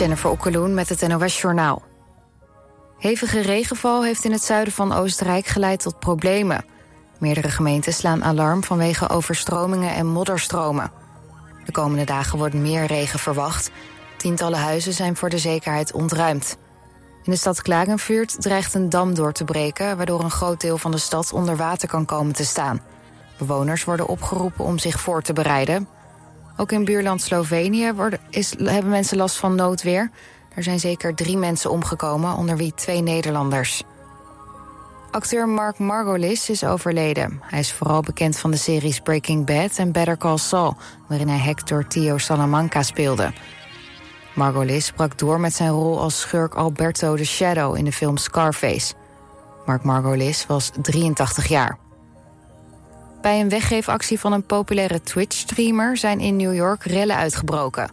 Jennifer Okkeloen met het NOS Journaal. Hevige regenval heeft in het zuiden van Oostenrijk geleid tot problemen. Meerdere gemeenten slaan alarm vanwege overstromingen en modderstromen. De komende dagen wordt meer regen verwacht. Tientallen huizen zijn voor de zekerheid ontruimd. In de stad Klagenvuurt dreigt een dam door te breken... waardoor een groot deel van de stad onder water kan komen te staan. Bewoners worden opgeroepen om zich voor te bereiden. Ook in buurland Slovenië worden, is, hebben mensen last van noodweer. Er zijn zeker drie mensen omgekomen, onder wie twee Nederlanders. Acteur Mark Margolis is overleden. Hij is vooral bekend van de series Breaking Bad en Better Call Saul... waarin hij Hector Tio Salamanca speelde. Margolis brak door met zijn rol als schurk Alberto the Shadow... in de film Scarface. Mark Margolis was 83 jaar. Bij een weggeefactie van een populaire Twitch-streamer... zijn in New York rellen uitgebroken.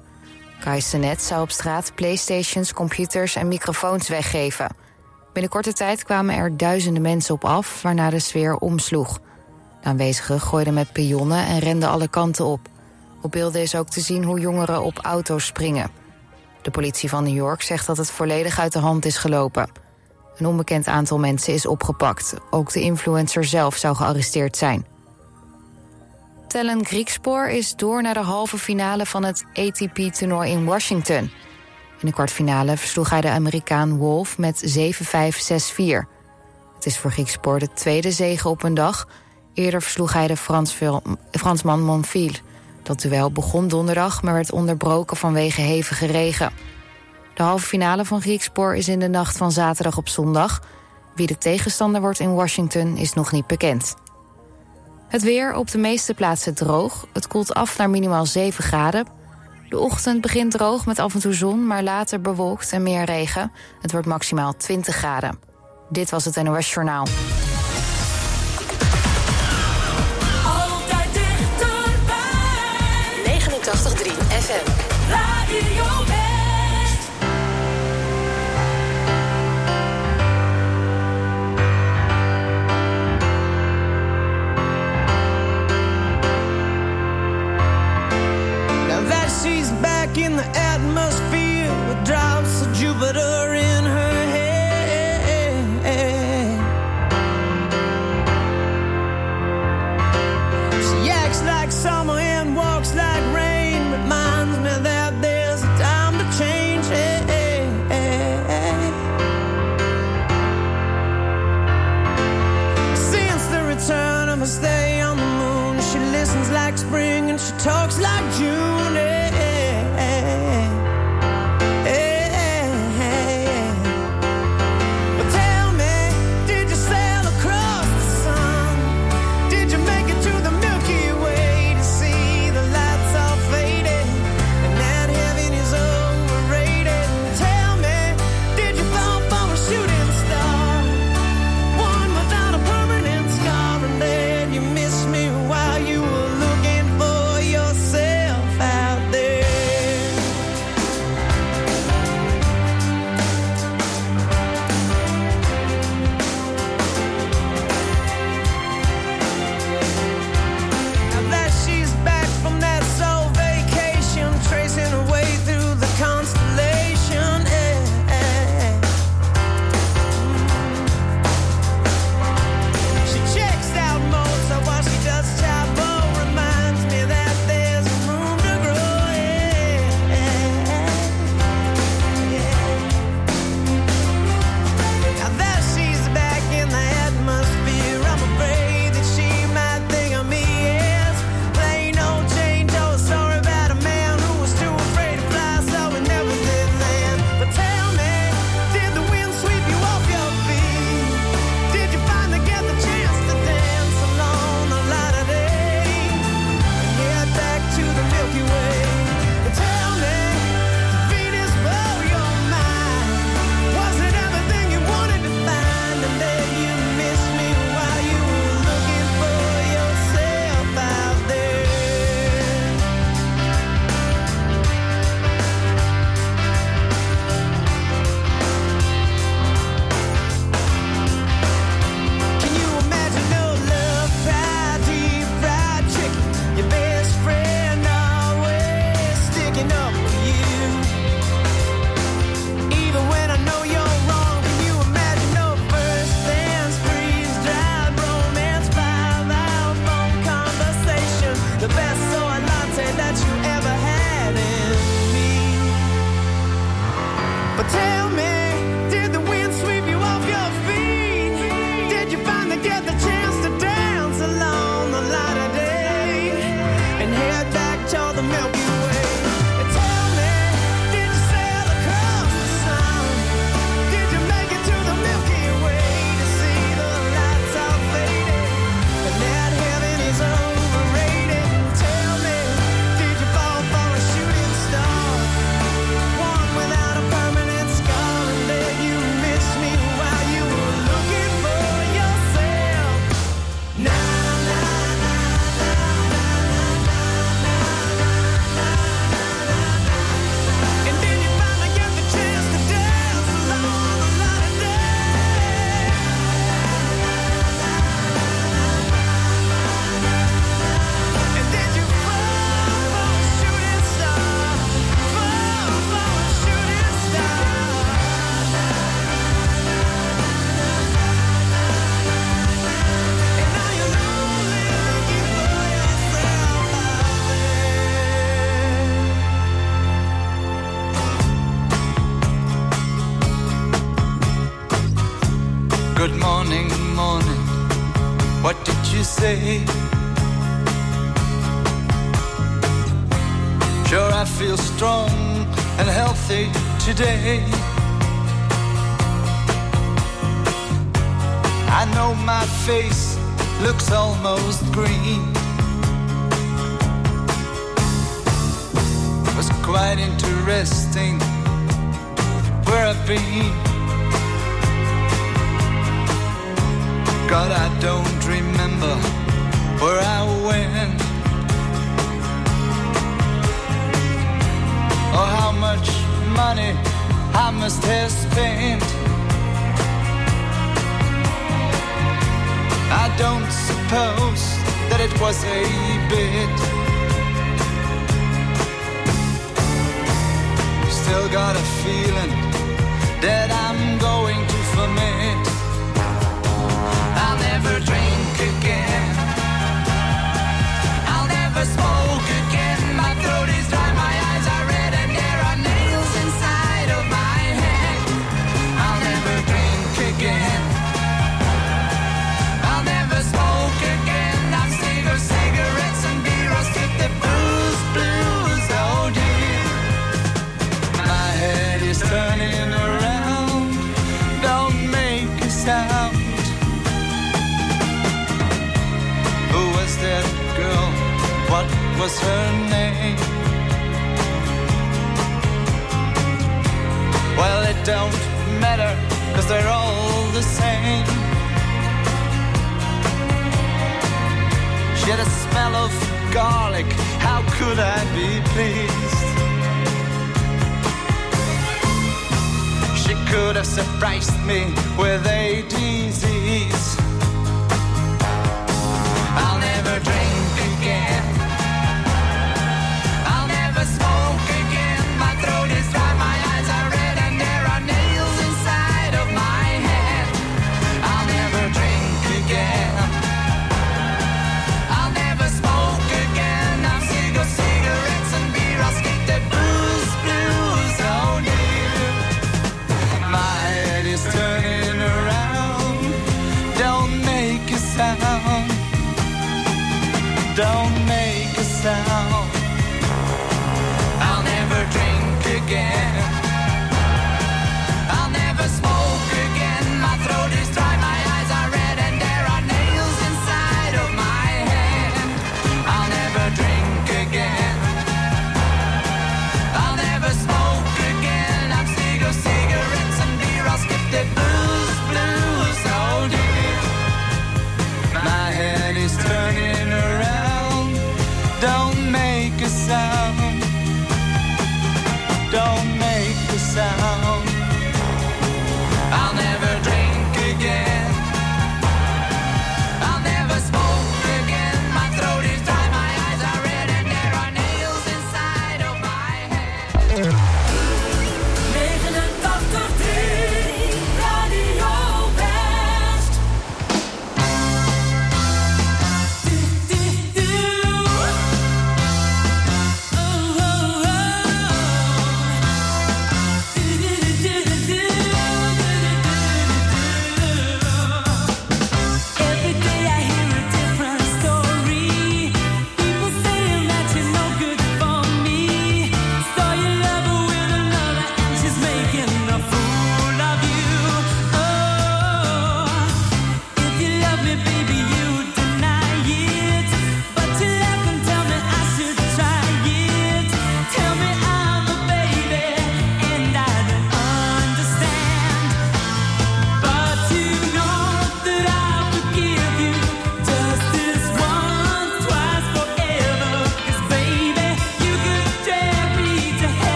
Kai Senet zou op straat playstations, computers en microfoons weggeven... Binnen korte tijd kwamen er duizenden mensen op af, waarna de sfeer omsloeg. De aanwezigen gooiden met pionnen en renden alle kanten op. Op beelden is ook te zien hoe jongeren op auto's springen. De politie van New York zegt dat het volledig uit de hand is gelopen. Een onbekend aantal mensen is opgepakt. Ook de influencer zelf zou gearresteerd zijn. Tellen Griekspoor is door naar de halve finale van het ATP-toernooi in Washington... In de kwartfinale versloeg hij de Amerikaan Wolf met 7-5, 6-4. Het is voor Griekspoor de tweede zege op een dag. Eerder versloeg hij de Fransman Monfil. Dat duel begon donderdag, maar werd onderbroken vanwege hevige regen. De halve finale van Griekspoor is in de nacht van zaterdag op zondag. Wie de tegenstander wordt in Washington is nog niet bekend. Het weer op de meeste plaatsen droog. Het koelt af naar minimaal 7 graden. De ochtend begint droog met af en toe zon, maar later bewolkt en meer regen. Het wordt maximaal 20 graden. Dit was het NOS Journaal. Atmosphere feeling that I'm was her name. Well, it don't matter, cause they're all the same. She had a smell of garlic, how could I be pleased? She could have surprised me with a disease.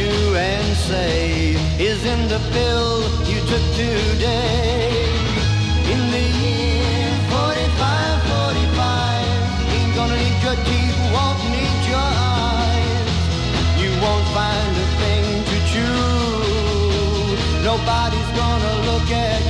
do, and say is in the pill you took today. In the year 45, 45, ain't gonna need your teeth, won't need your eyes. You won't find a thing to chew. Nobody's gonna look at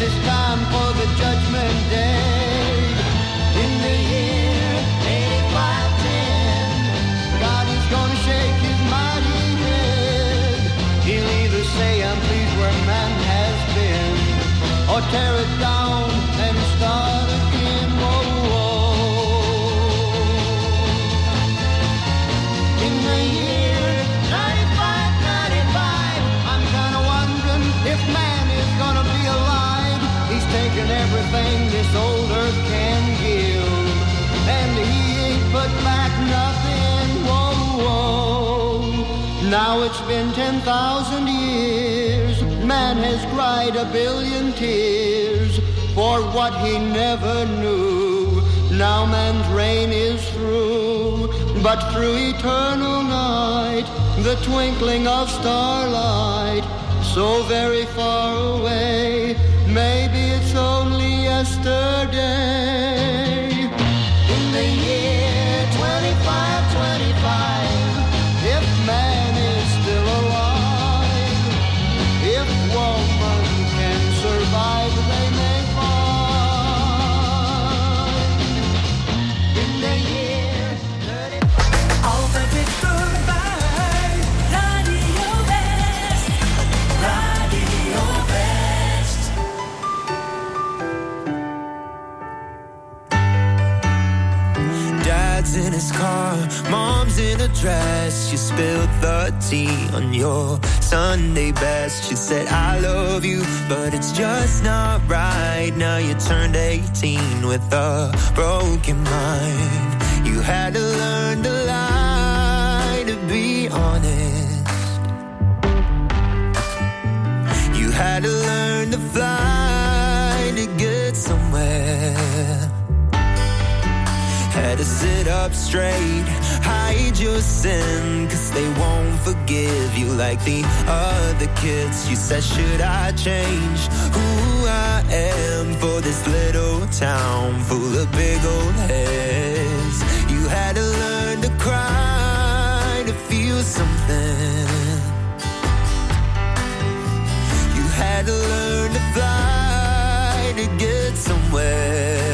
It's time for the judgment day. It's been 10,000 years. Man has cried a billion tears for what he never knew. Now man's reign is through, but through eternal night, the twinkling of starlight, so very far away, maybe it's only yesterday. Car, mom's in a dress. She spilled the tea on your Sunday best. She said, I love you, but it's just not right. Now you turned 18 with a broken mind. You had to learn to lie to be honest. You had to learn to fly to sit up straight, hide your sin, cause they won't forgive you like the other kids. You said, Should I change who I am for this little town full of big old heads? You had to learn to cry to feel something. You had to learn to fly to get somewhere.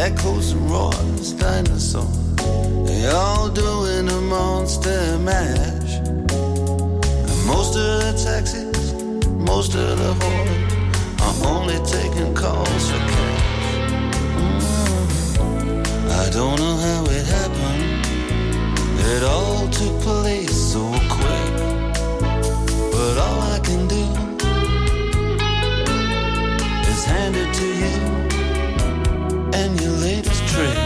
Echoes and roars, dinosaurs, they all doing a monster mash. And most of the taxis, most of the hordes are only taking calls for cash. Mm. I don't know how it happened. It all took place so quick. But all I can do is hand it to you and your latest trick.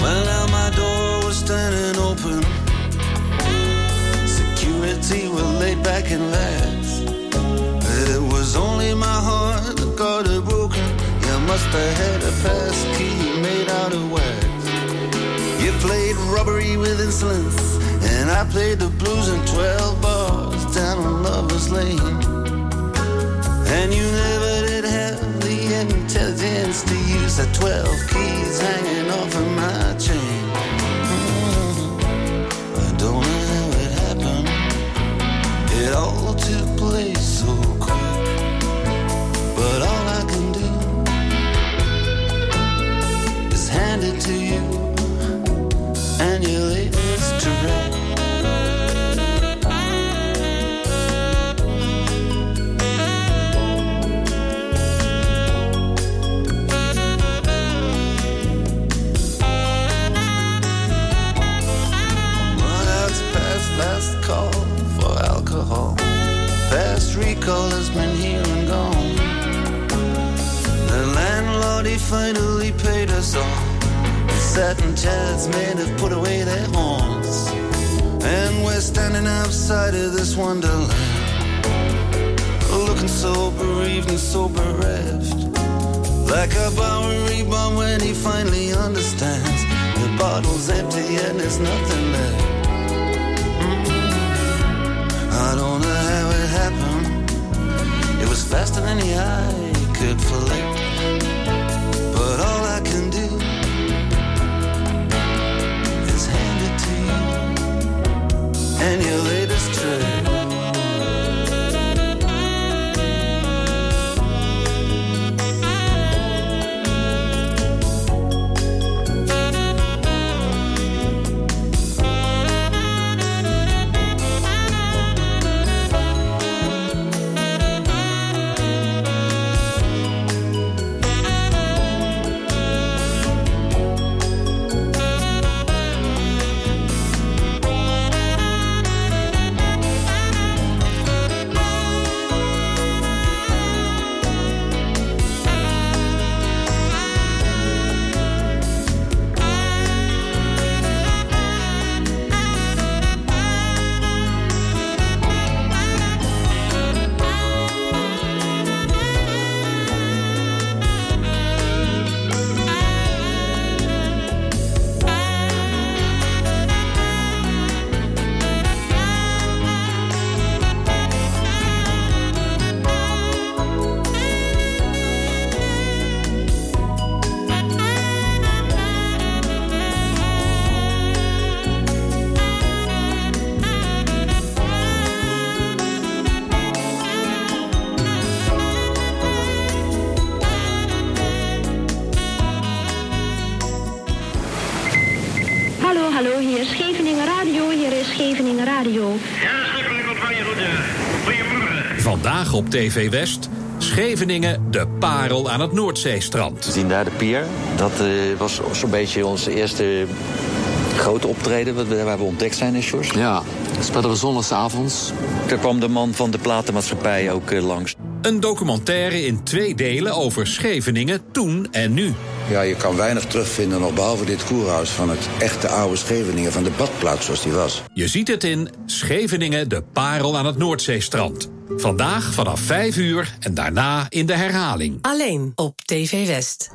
Well, now my door was standing open. Security laid back and lax. It was only my heart that got it broken. You must have had played robbery with insolence, and I played the blues in 12 bars down on Lover's Lane. And you never did have the intelligence to use the 12 keys hanging off of my Has been here and gone. The landlord, he finally paid us all. The satin chairs men have put away their horns. And we're standing outside of this wonderland. Looking so bereaved and so bereft. Like a Bowery bomb when he finally understands. The bottle's empty and there's nothing left. Mm-hmm. I don't faster than the eye could flick. But all I can do is hand it to you, and you op TV West. Scheveningen, de parel aan het Noordzeestrand. We zien daar de pier. Dat eh, was zo'n beetje onze eerste grote optreden wat we- waar we ontdekt zijn in Sjors. Ja, speelden we zondagsavonds. Daar kwam de man van de platenmaatschappij ook eh, langs. Een documentaire in twee delen over Scheveningen toen en nu. Ja, je kan weinig terugvinden nog behalve dit koerhuis van het echte oude Scheveningen, van de badplaats zoals die was. Je ziet het in Scheveningen, de parel aan het Noordzeestrand. Vandaag vanaf 5 uur en daarna in de herhaling. Alleen op TV West.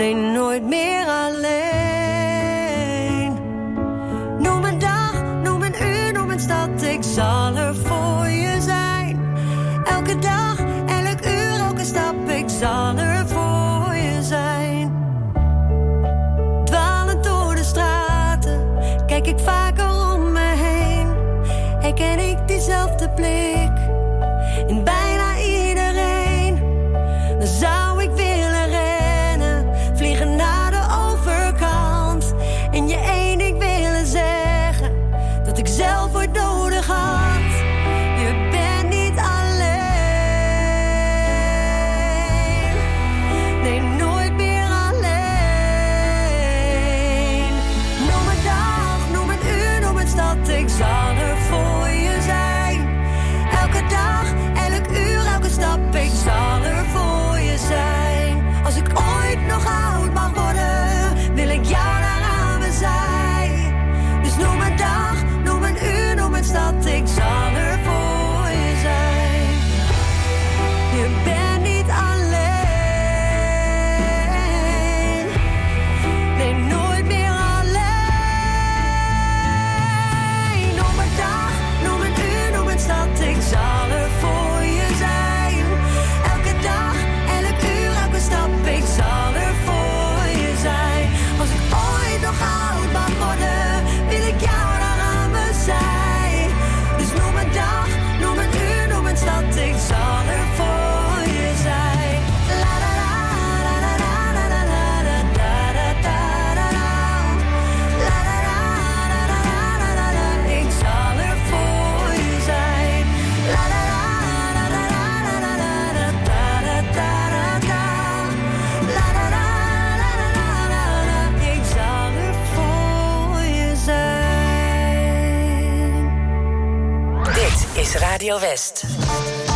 nee, nooit meer alleen. Noem een dag, noem een uur, noem een stad, ik zal er voor je zijn. Elke dag, elk uur, elke stap, ik zal er voor je zijn. Dwalen door de straten, kijk ik vaker om me heen. Herken ik diezelfde plek. Radio West.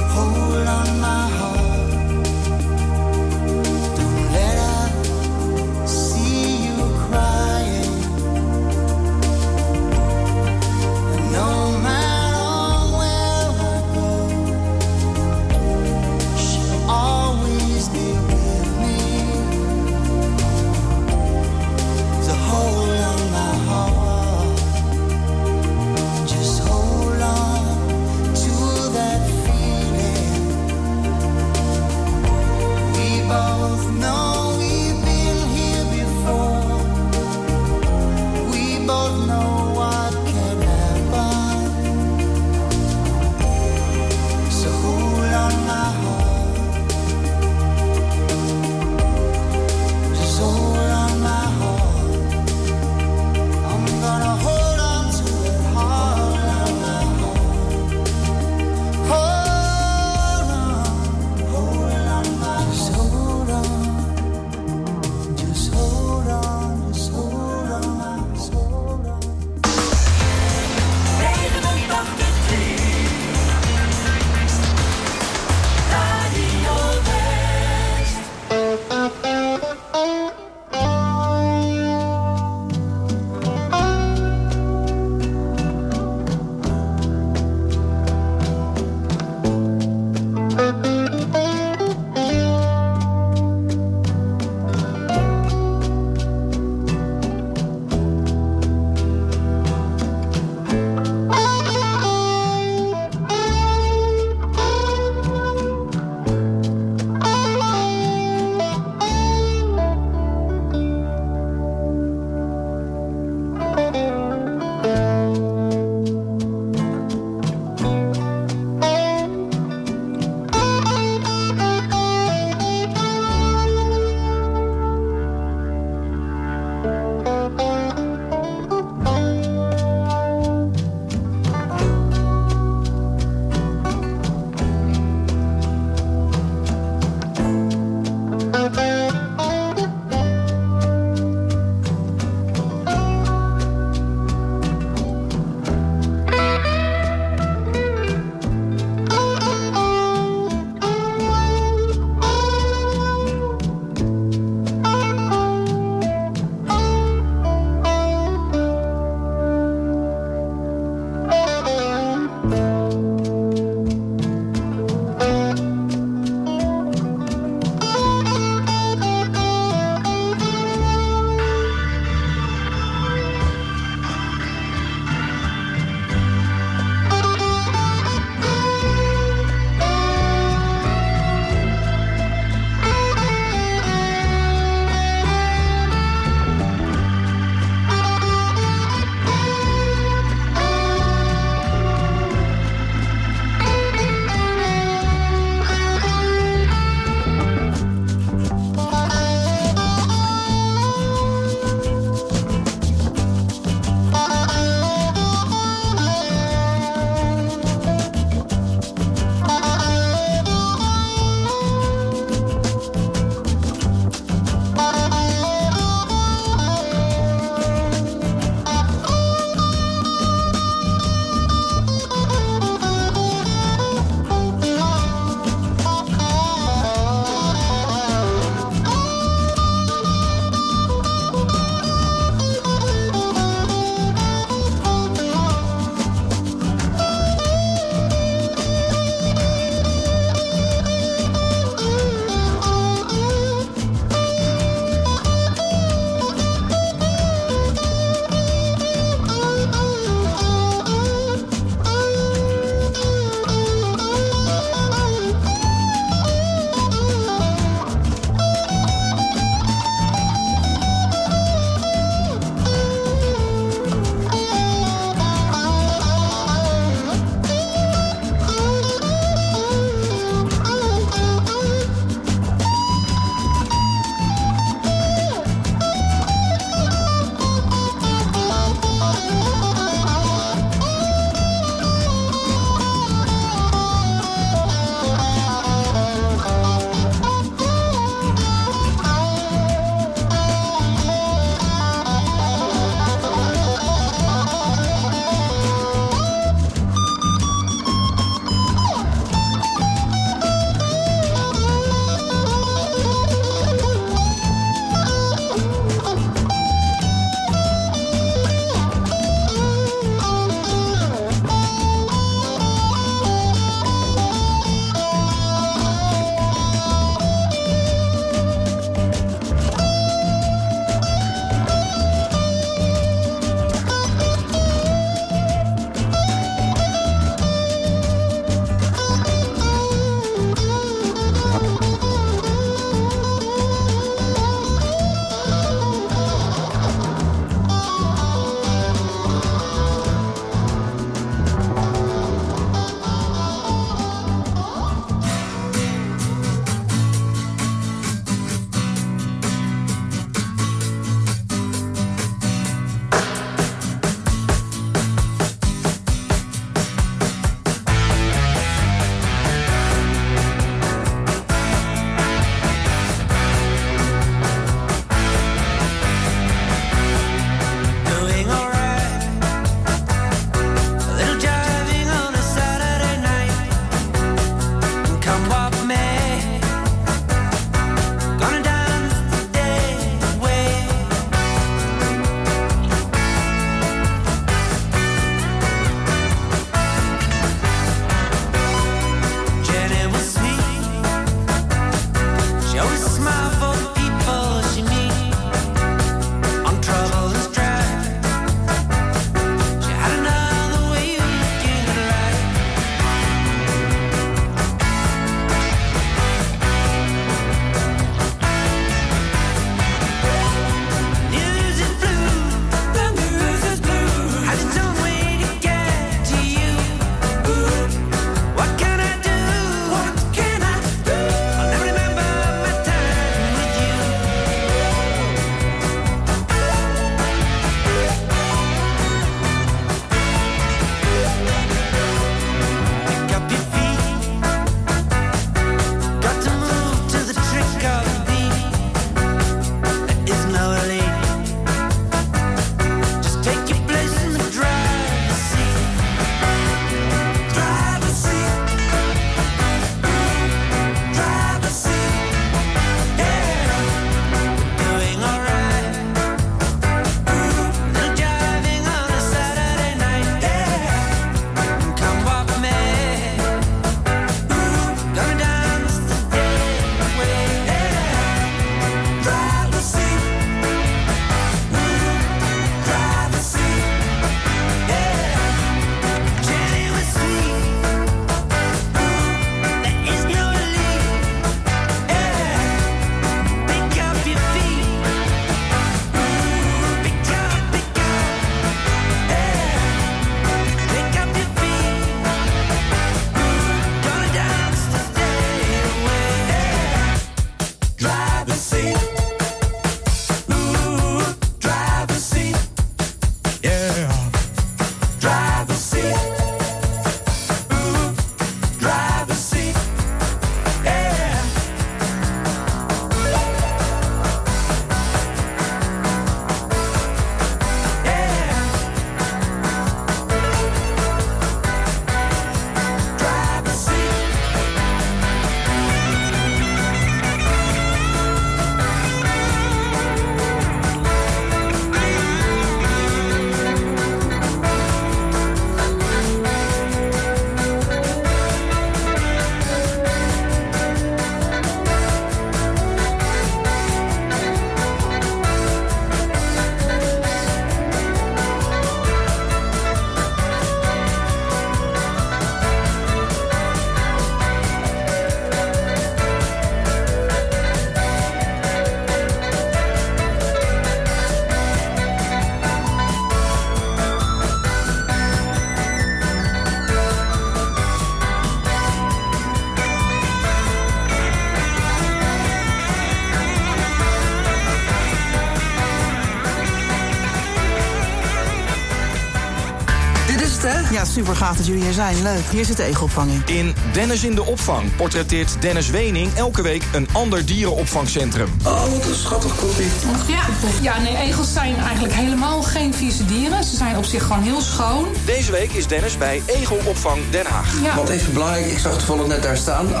super gaaf dat jullie hier zijn. Leuk. Hier zit de egelopvang in. In Dennis in de Opvang portretteert Dennis Wening elke week een ander dierenopvangcentrum. Oh, wat een schattig kopie. Ja. ja, nee, egels zijn eigenlijk helemaal geen vieze dieren. Ze zijn op zich gewoon heel schoon. Deze week is Dennis bij Egelopvang Den Haag. Ja. Wat even belangrijk, ik zag toevallig net daar staan. Uh,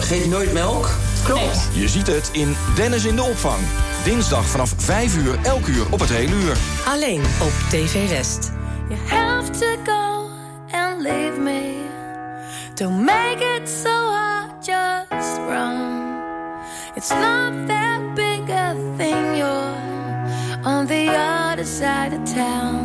geef nooit melk. Klopt. Je ziet het in Dennis in de Opvang. Dinsdag vanaf 5 uur, elk uur op het hele uur. Alleen op TV West. You have to. Don't make it so I just run. It's not that big a thing, you're on the other side of town.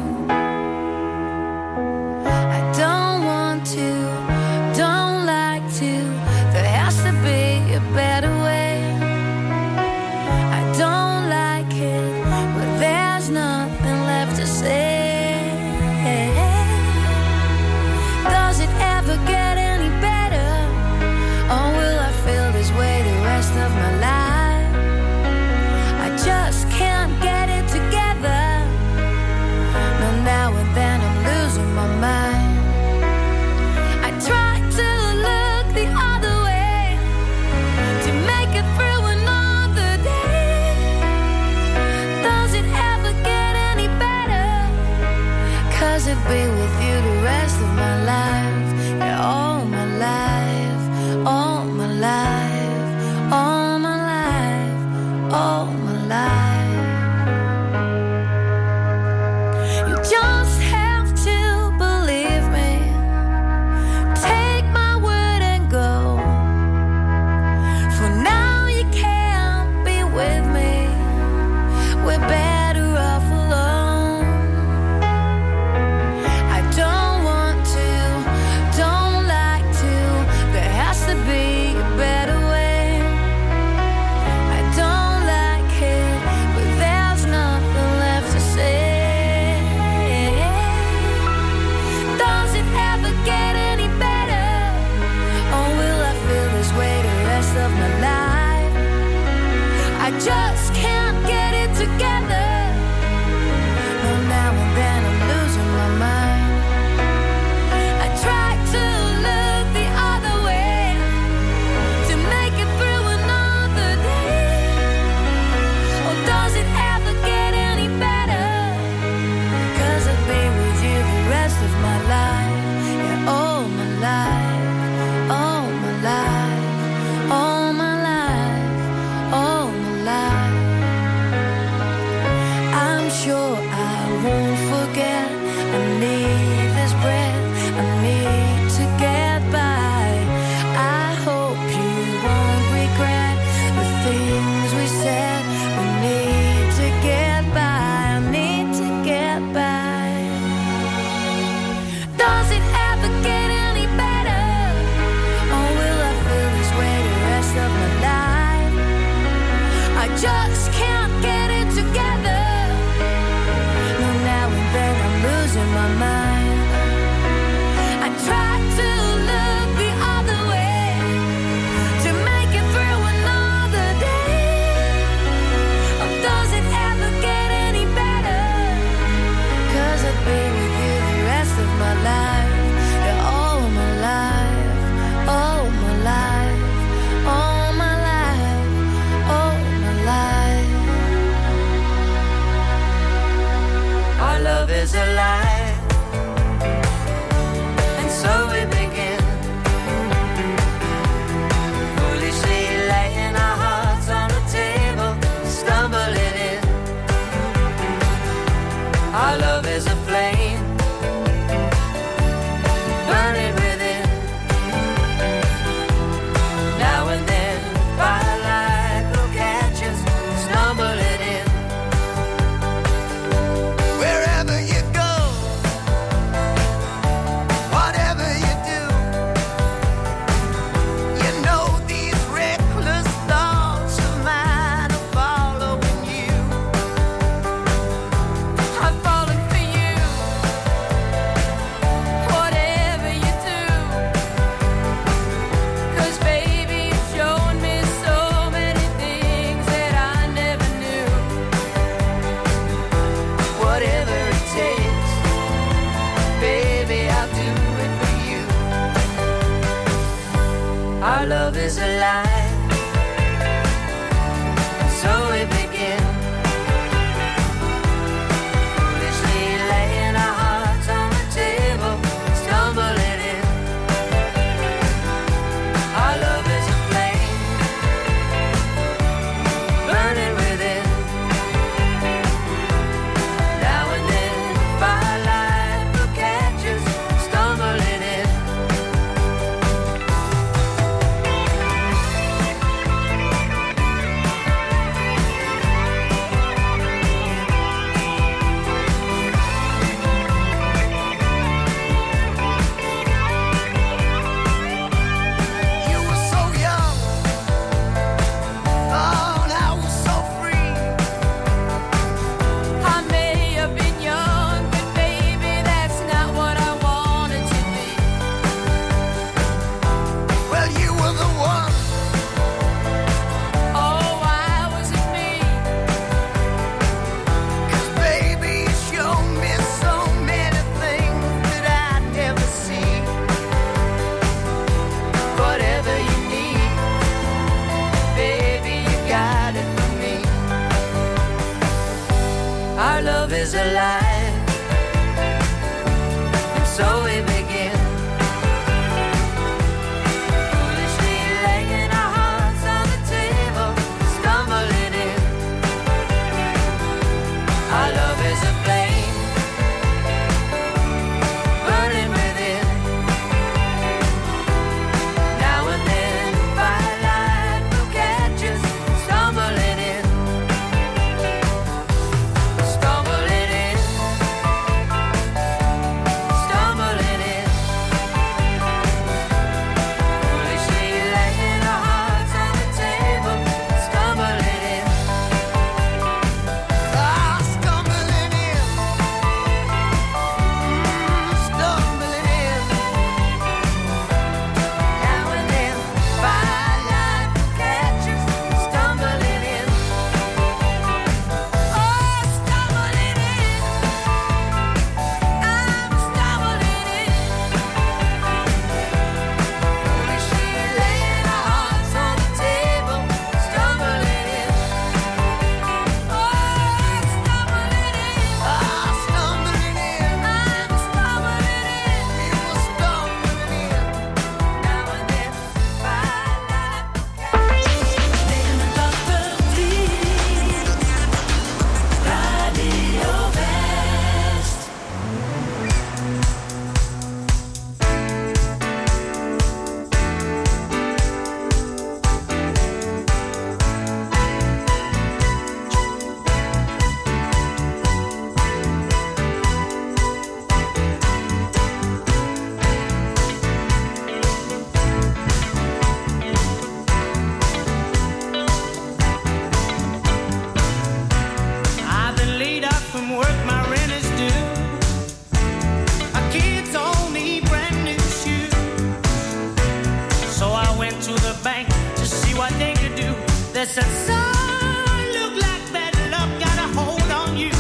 what they could do. There's a sun look like that love got a hold on you,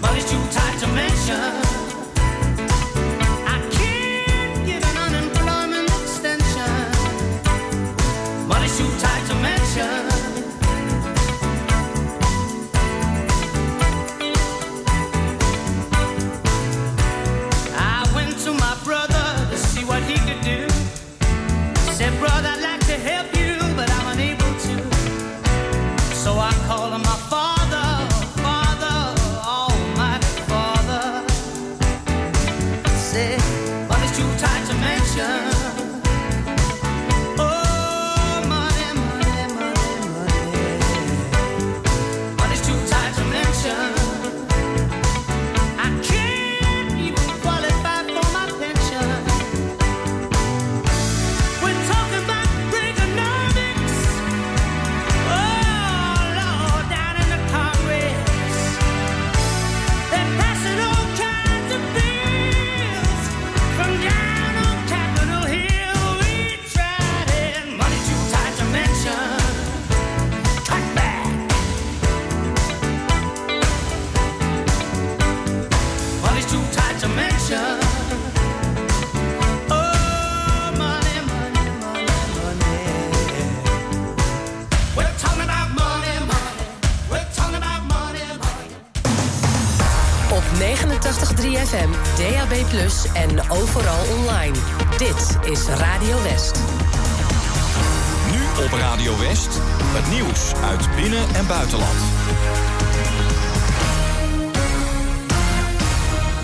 but it's too tight to mention.